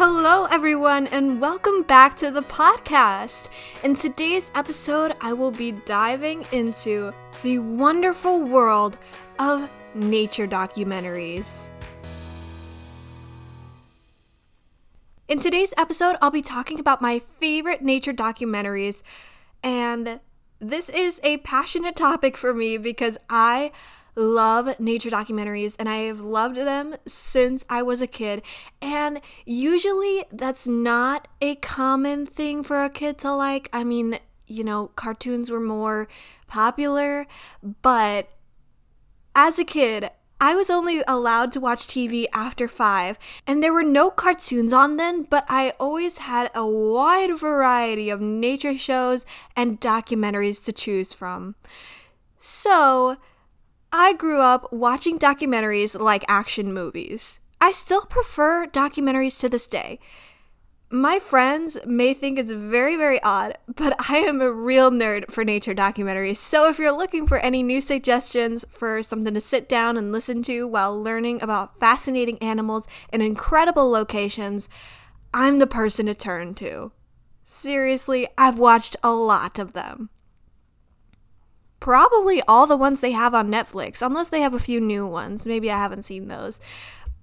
Hello, everyone, and welcome back to the podcast. In today's episode, I will be diving into the wonderful world of nature documentaries. In today's episode, I'll be talking about my favorite nature documentaries, and this is a passionate topic for me because I love nature documentaries and I have loved them since I was a kid. And usually that's not a common thing for a kid to like. I mean, you know, cartoons were more popular, but as a kid, I was only allowed to watch TV after 5, and there were no cartoons on then, but I always had a wide variety of nature shows and documentaries to choose from. So, I grew up watching documentaries like action movies. I still prefer documentaries to this day. My friends may think it's very, very odd, but I am a real nerd for nature documentaries. So if you're looking for any new suggestions for something to sit down and listen to while learning about fascinating animals and incredible locations, I'm the person to turn to. Seriously, I've watched a lot of them probably all the ones they have on Netflix, unless they have a few new ones. Maybe I haven't seen those.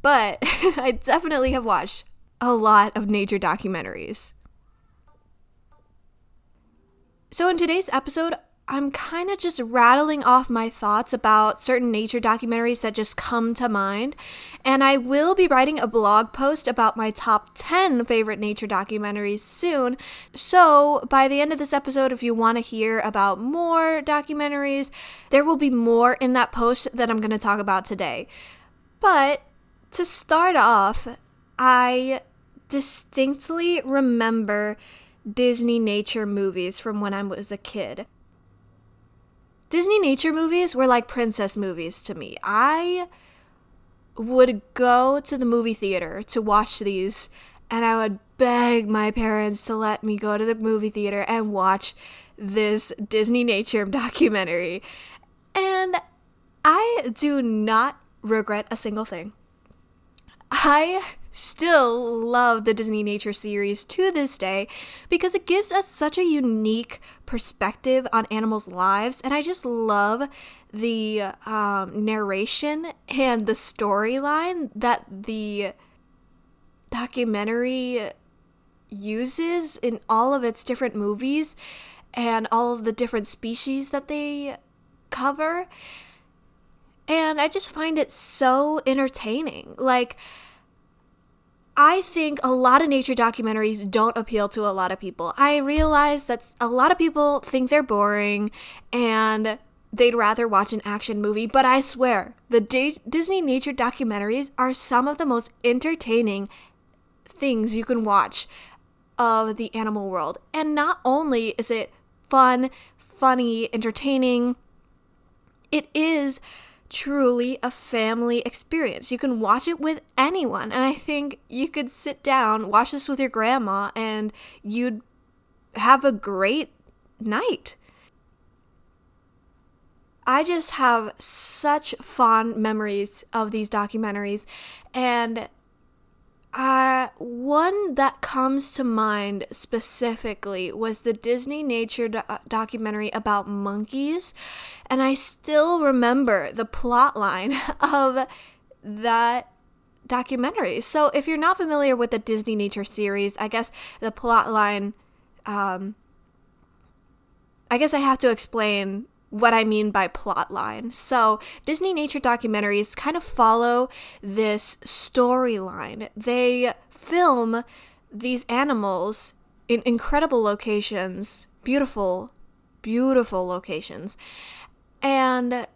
But I definitely have watched a lot of nature documentaries. So, in today's episode, I'm kind of just rattling off my thoughts about certain nature documentaries that just come to mind. And I will be writing a blog post about my top 10 favorite nature documentaries soon. So, by the end of this episode, if you want to hear about more documentaries, there will be more in that post that I'm going to talk about today. But to start off, I distinctly remember Disney nature movies from when I was a kid. Disney nature movies were like princess movies to me. I would go to the movie theater to watch these and I would beg my parents to let me go to the movie theater and watch this Disney nature documentary. And I do not regret a single thing. I still love the Disney Nature series to this day because it gives us such a unique perspective on animals' lives. And I just love the um, narration and the storyline that the documentary uses in all of its different movies and all of the different species that they cover. And I just find it so entertaining. Like, I think a lot of nature documentaries don't appeal to a lot of people. I realize that a lot of people think they're boring and they'd rather watch an action movie, but I swear, the D- Disney nature documentaries are some of the most entertaining things you can watch of the animal world. And not only is it fun, funny, entertaining, it is truly a family experience. You can watch it with anyone. And I think you could sit down, watch this with your grandma, and you'd have a great night. I just have such fond memories of these documentaries, and uh, one that comes to mind specifically was the Disney Nature do- documentary about monkeys. And I still remember the plot line of that documentary. So if you're not familiar with the Disney Nature series, I guess the plot line, um, I guess I have to explain what I mean by plot line. So, Disney nature documentaries kind of follow this storyline. They film these animals in incredible locations, beautiful, beautiful locations. And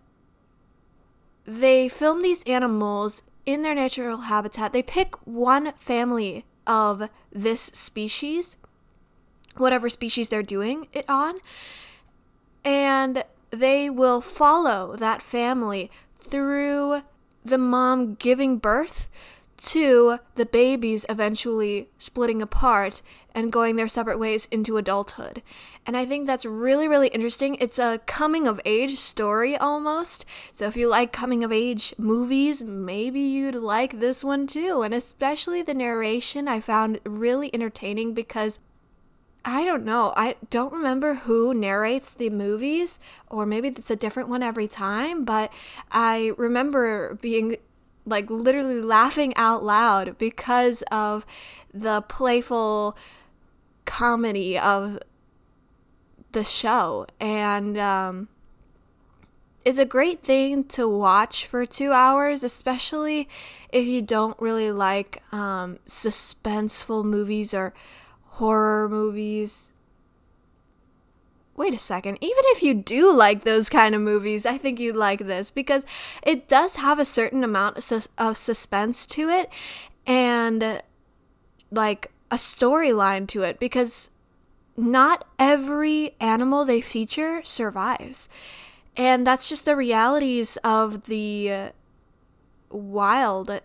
they film these animals in their natural habitat. They pick one family of this species, whatever species they're doing it on, and they will follow that family through the mom giving birth to the babies eventually splitting apart and going their separate ways into adulthood. And I think that's really, really interesting. It's a coming of age story almost. So if you like coming of age movies, maybe you'd like this one too. And especially the narration, I found really entertaining because I don't know. I don't remember who narrates the movies, or maybe it's a different one every time, but I remember being like literally laughing out loud because of the playful comedy of the show. And um, it's a great thing to watch for two hours, especially if you don't really like um, suspenseful movies or horror movies. Wait a second. Even if you do like those kind of movies, I think you'd like this because it does have a certain amount of, sus- of suspense to it and like a storyline to it because not every animal they feature survives. And that's just the realities of the uh, wild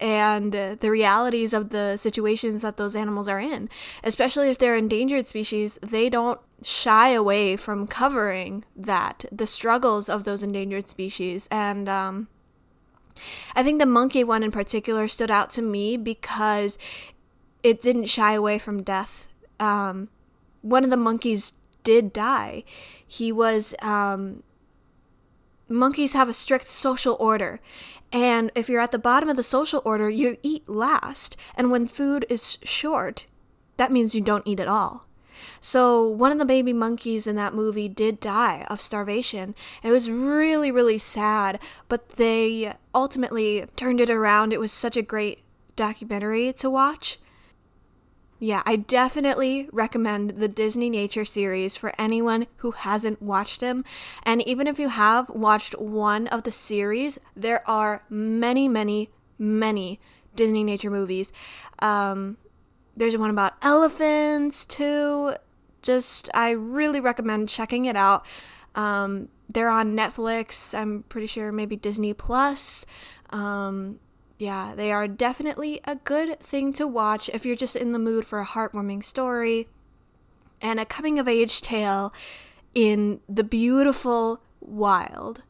and the realities of the situations that those animals are in. Especially if they're endangered species, they don't shy away from covering that, the struggles of those endangered species. And um, I think the monkey one in particular stood out to me because it didn't shy away from death. Um, one of the monkeys did die. He was. Um, monkeys have a strict social order. And if you're at the bottom of the social order, you eat last. And when food is short, that means you don't eat at all. So one of the baby monkeys in that movie did die of starvation. It was really, really sad, but they ultimately turned it around. It was such a great documentary to watch. Yeah, I definitely recommend the Disney Nature series for anyone who hasn't watched them. And even if you have watched one of the series, there are many, many, many Disney Nature movies. Um, there's one about elephants too. Just, I really recommend checking it out. Um, they're on Netflix. I'm pretty sure maybe Disney Plus. Um, yeah, they are definitely a good thing to watch if you're just in the mood for a heartwarming story and a coming of age tale in the beautiful wild.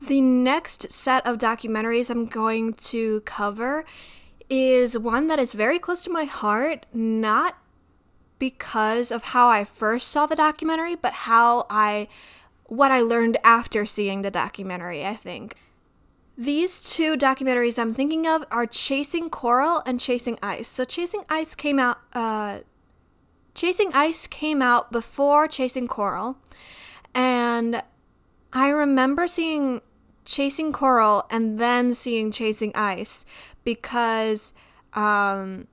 The next set of documentaries I'm going to cover is one that is very close to my heart, not because of how I first saw the documentary, but how I what I learned after seeing the documentary, I think. These two documentaries I'm thinking of are Chasing Coral and Chasing Ice. So Chasing Ice came out uh Chasing Ice came out before Chasing Coral. And I remember seeing Chasing Coral and then seeing Chasing Ice because um,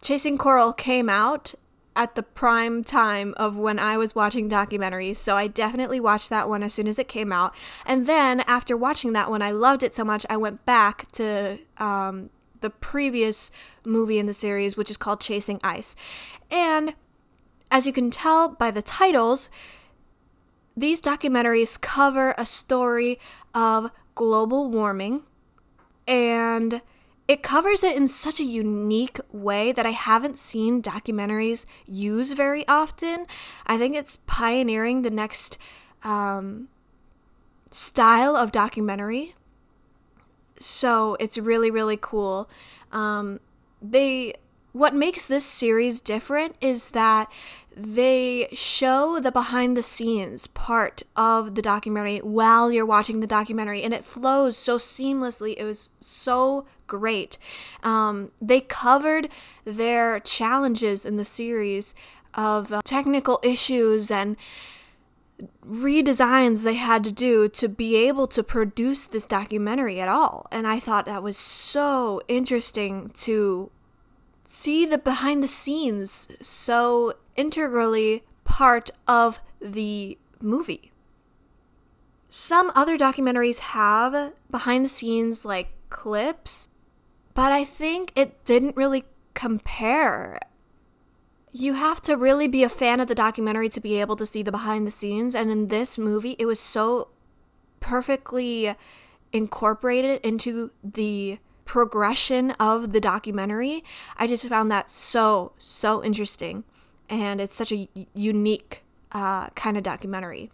Chasing Coral came out at the prime time of when I was watching documentaries. So I definitely watched that one as soon as it came out. And then after watching that one, I loved it so much, I went back to um, the previous movie in the series, which is called Chasing Ice. And as you can tell by the titles, these documentaries cover a story of global warming and it covers it in such a unique way that I haven't seen documentaries use very often. I think it's pioneering the next um, style of documentary. So it's really, really cool. Um, they what makes this series different is that they show the behind the scenes part of the documentary while you're watching the documentary and it flows so seamlessly. It was so great. Um, they covered their challenges in the series of uh, technical issues and redesigns they had to do to be able to produce this documentary at all. And i thought that was so interesting to see the behind the scenes so integrally part of the movie. Some other documentaries have behind the scenes like clips, but I think it didn't really compare. You have to really be a fan of the documentary to be able to see the behind the scenes, and in this movie, it was so perfectly incorporated into the progression of the documentary. I just found that so, so interesting. And it's such a unique uh, kind of documentary.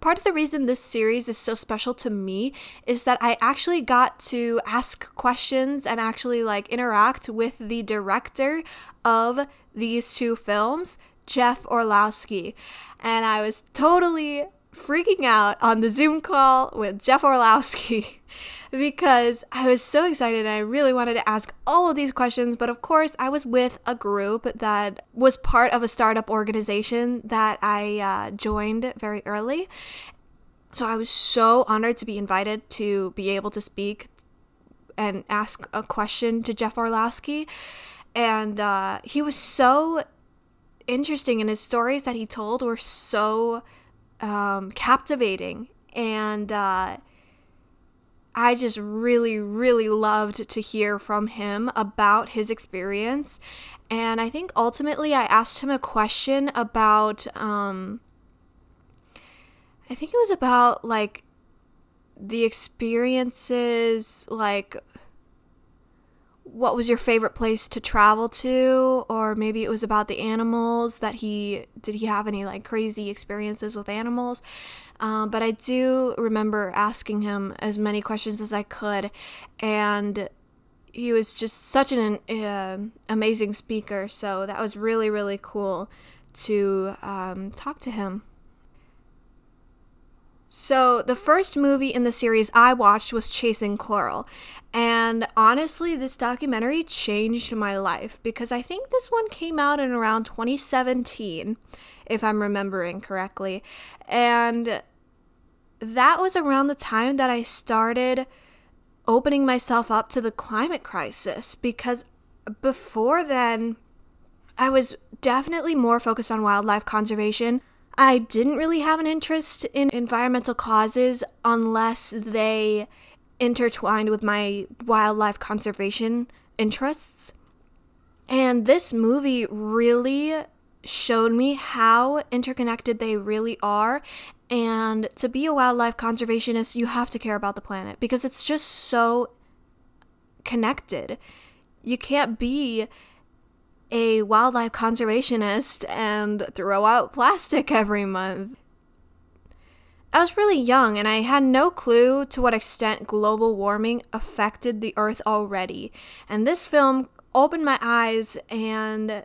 Part of the reason this series is so special to me is that I actually got to ask questions and actually like interact with the director of these two films, Jeff Orlowski. And I was totally freaking out on the Zoom call with Jeff Orlowski because I was so excited and I really wanted to ask all of these questions. But of course, I was with a group that was part of a startup organization that I uh, joined very early. So I was so honored to be invited to be able to speak and ask a question to Jeff Orlowski. And uh, he was so interesting, and his stories that he told were so um, captivating. And uh, I just really, really loved to hear from him about his experience. And I think ultimately I asked him a question about, um, I think it was about like the experiences, like what was your favorite place to travel to? Or maybe it was about the animals that he did he have any like crazy experiences with animals? Um, but i do remember asking him as many questions as i could. And he was just such an uh, amazing speaker. So that was really really cool to um, talk to him so, the first movie in the series I watched was Chasing Coral. And honestly, this documentary changed my life because I think this one came out in around 2017, if I'm remembering correctly. And that was around the time that I started opening myself up to the climate crisis because before then, I was definitely more focused on wildlife conservation I didn't really have an interest in environmental causes unless they intertwined with my wildlife conservation interests. And this movie really showed me how interconnected they really are. And to be a wildlife conservationist, you have to care about the planet because it's just so connected. You can't be a wildlife conservationist and throw out plastic every month. I was really young and I had no clue to what extent global warming affected the earth already. And this film opened my eyes and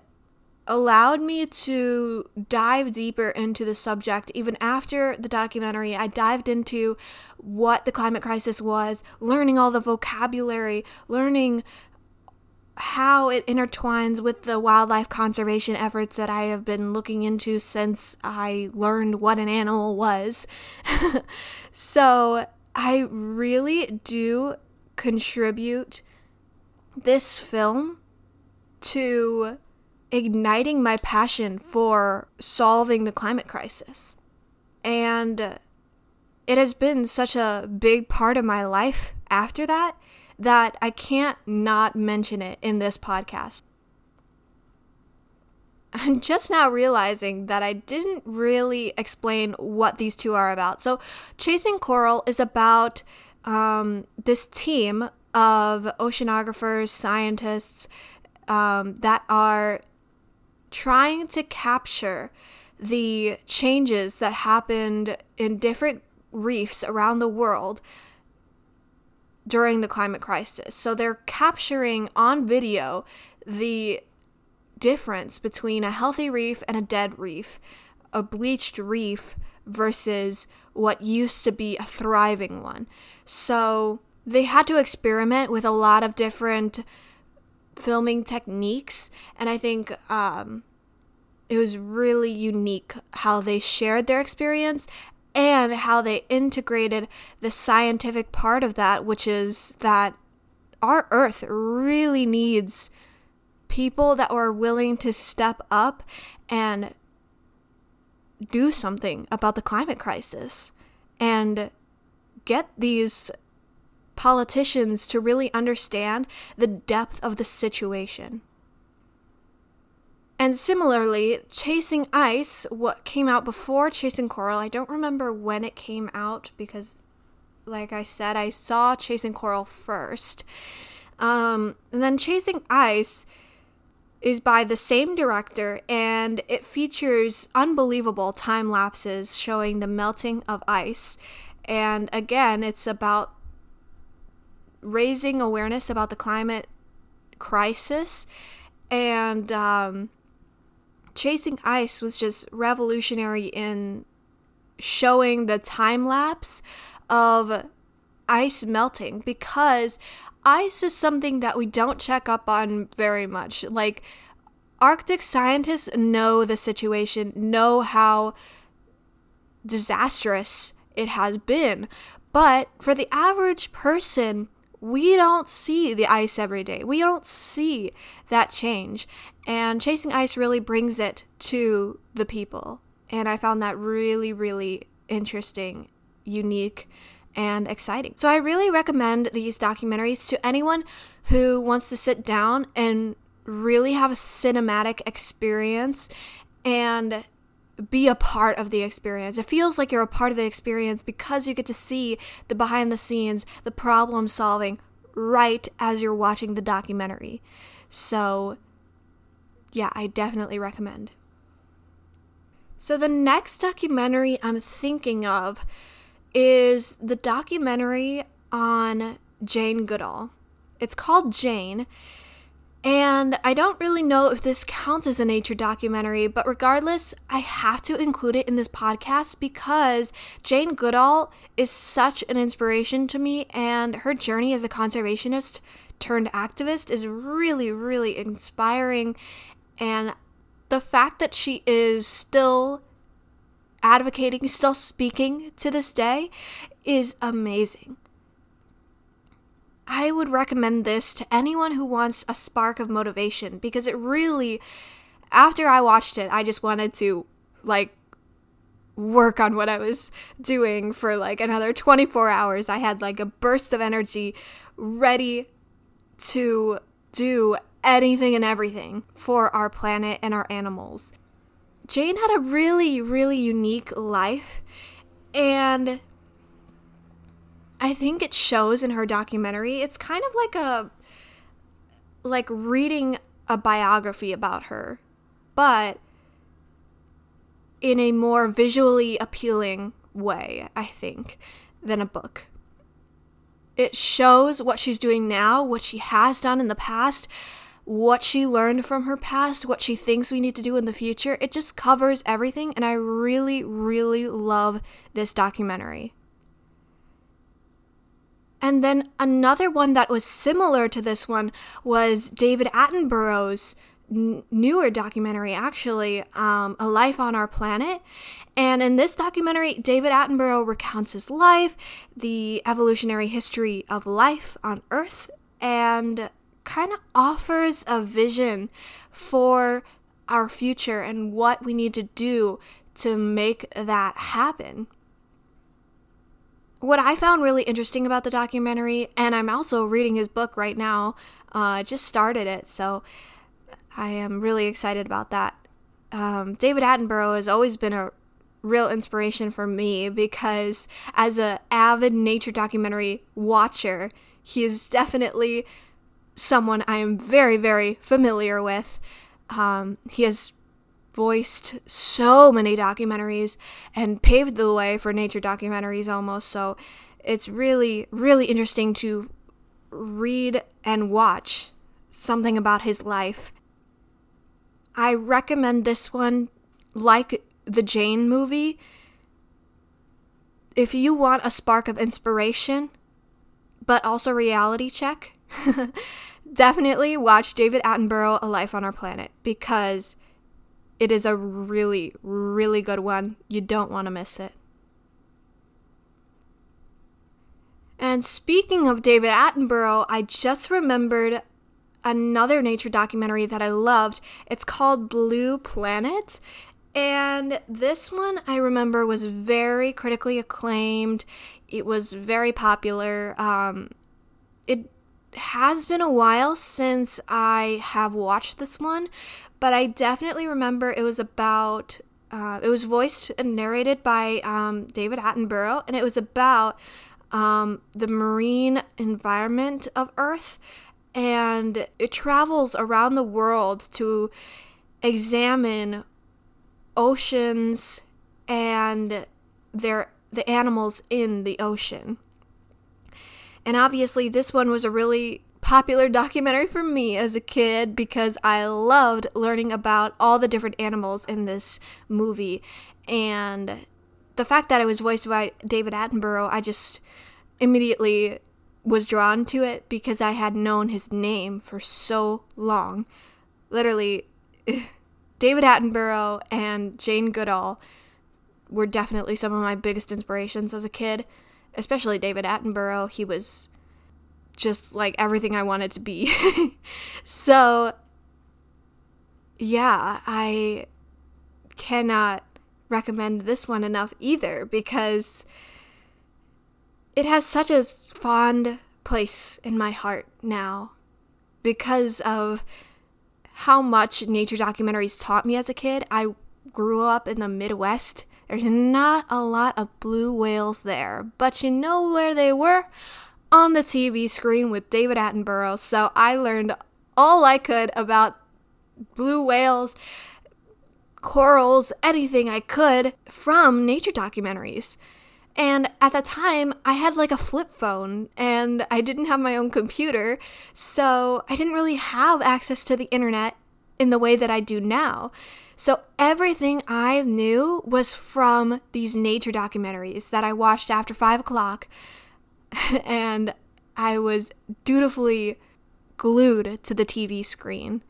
allowed me to dive deeper into the subject. Even after the documentary, I dived into what the climate crisis was, learning all the vocabulary, learning how it intertwines with the wildlife conservation efforts that I have been looking into since I learned what an animal was. so I really do contribute this film to igniting my passion for solving the climate crisis. And it has been such a big part of my life after that that I can't not mention it in this podcast. I'm just now realizing that I didn't really explain what these two are about. So, Chasing Coral is about um, this team of oceanographers, scientists um, that are trying to capture the changes that happened in different reefs around the world during the climate crisis. So they're capturing on video the difference between a healthy reef and a dead reef, a bleached reef versus what used to be a thriving one. So they had to experiment with a lot of different filming techniques, and I think um, it was really unique how they shared their experience and how they integrated the scientific part of that, which is that our Earth really needs people that are willing to step up and do something about the climate crisis and get these politicians to really understand the depth of the situation. And similarly, Chasing Ice, what came out before Chasing Coral, I don't remember when it came out because like I said, I saw Chasing Coral first. Um, and then Chasing Ice is by the same director and it features unbelievable time lapses showing the melting of ice. And again, it's about raising awareness about the climate crisis and um, chasing ice was just revolutionary in showing the time lapse of ice melting because ice is something that we don't check up on very much like arctic scientists know the situation know how disastrous it has been but for the average person we don't see the ice every day. We don't see that change. And Chasing Ice really brings it to the people. And I found that really, really interesting, unique, and exciting. So I really recommend these documentaries to anyone who wants to sit down and really have a cinematic experience and be a part of the experience. It feels like you're a part of the experience because you get to see the behind the scenes, the problem solving right as you're watching the documentary. So, yeah, I definitely recommend. So, the next documentary I'm thinking of is the documentary on Jane Goodall. It's called Jane, and I don't really know if this counts as a nature documentary, but regardless, I have to include it in this podcast because Jane Goodall is such an inspiration to me, and her journey as a conservationist turned activist is really, really inspiring. And the fact that she is still advocating, still speaking to this day is amazing. I would recommend this to anyone who wants a spark of motivation because it really, after I watched it, I just wanted to like work on what I was doing for like another 24 hours. I had like a burst of energy ready to do anything and everything for our planet and our animals. Jane had a really, really unique life, and I think it shows in her documentary. It's kind of like a like reading a biography about her, but in a more visually appealing way, I think, than a book. It shows what she's doing now, what she has done in the past, what she learned from her past, what she thinks we need to do in the future. It just covers everything, and I really, really love this documentary. And then another one that was similar to this one was David Attenborough's n- newer documentary, actually, um, A Life on Our Planet. And in this documentary, David Attenborough recounts his life, the evolutionary history of life on Earth, and kind of offers a vision for our future and what we need to do to make that happen what I found really interesting about the documentary, and I'm also reading his book right now, uh, just started it, so I am really excited about that. Um, David Attenborough has always been a real inspiration for me because as a avid nature documentary watcher, he is definitely someone I am very, very familiar with. Um, he has voiced so many documentaries and paved the way for nature documentaries almost. So it's really, really interesting to read and watch something about his life. I recommend this one, like the Jane movie. If you want a spark of inspiration, but also reality check, definitely watch David Attenborough, A Life on Our Planet, because it is a really, really good one. You don't want to miss it. And speaking of David Attenborough, I just remembered another nature documentary that I loved. It's called Blue Planet. And this one I remember was very critically acclaimed. It was very popular. Um, it has been a while since I have watched this one, but I definitely remember it was about. Uh, it was voiced and narrated by um, David Attenborough, and it was about um, the marine environment of Earth, and it travels around the world to examine oceans and their the animals in the ocean. And obviously, this one was a really popular documentary for me as a kid because I loved learning about all the different animals in this movie. And the fact that it was voiced by David Attenborough, I just immediately was drawn to it because I had known his name for so long. Literally, David Attenborough and Jane Goodall were definitely some of my biggest inspirations as a kid, especially David Attenborough. He was just like everything I wanted to be. so, yeah, I cannot recommend this one enough either because it has such a fond place in my heart now because of how much nature documentaries taught me as a kid. I grew up in the Midwest. There's not a lot of blue whales there, but you know where they were? On the TV screen with David Attenborough. So I learned all I could about blue whales, corals, anything I could from nature documentaries. And at the time, I had like a flip phone and I didn't have my own computer, so I didn't really have access to the internet in the way that I do now. So everything I knew was from these nature documentaries that I watched after five o'clock, and I was dutifully glued to the TV screen.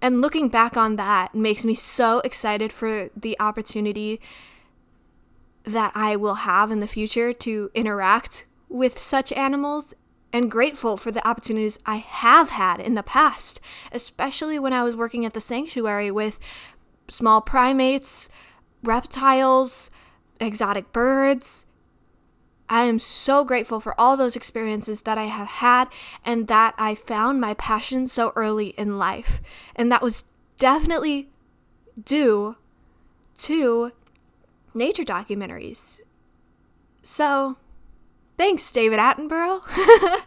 And looking back on that makes me so excited for the opportunity that I will have in the future to interact with such animals and grateful for the opportunities I have had in the past, especially when I was working at the sanctuary with small primates, reptiles, exotic birds. I am so grateful for all those experiences that I have had and that I found my passion so early in life. And that was definitely due to nature documentaries. So, thanks, David Attenborough.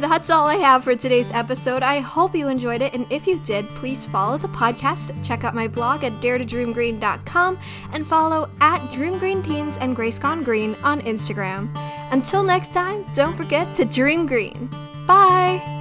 That's all I have for today's episode. I hope you enjoyed it, and if you did, please follow the podcast, check out my blog at daretodreamgreen.com, and follow at DreamGreenTeens and Grace Gone Green on Instagram. Until next time, don't forget to dream green. Bye!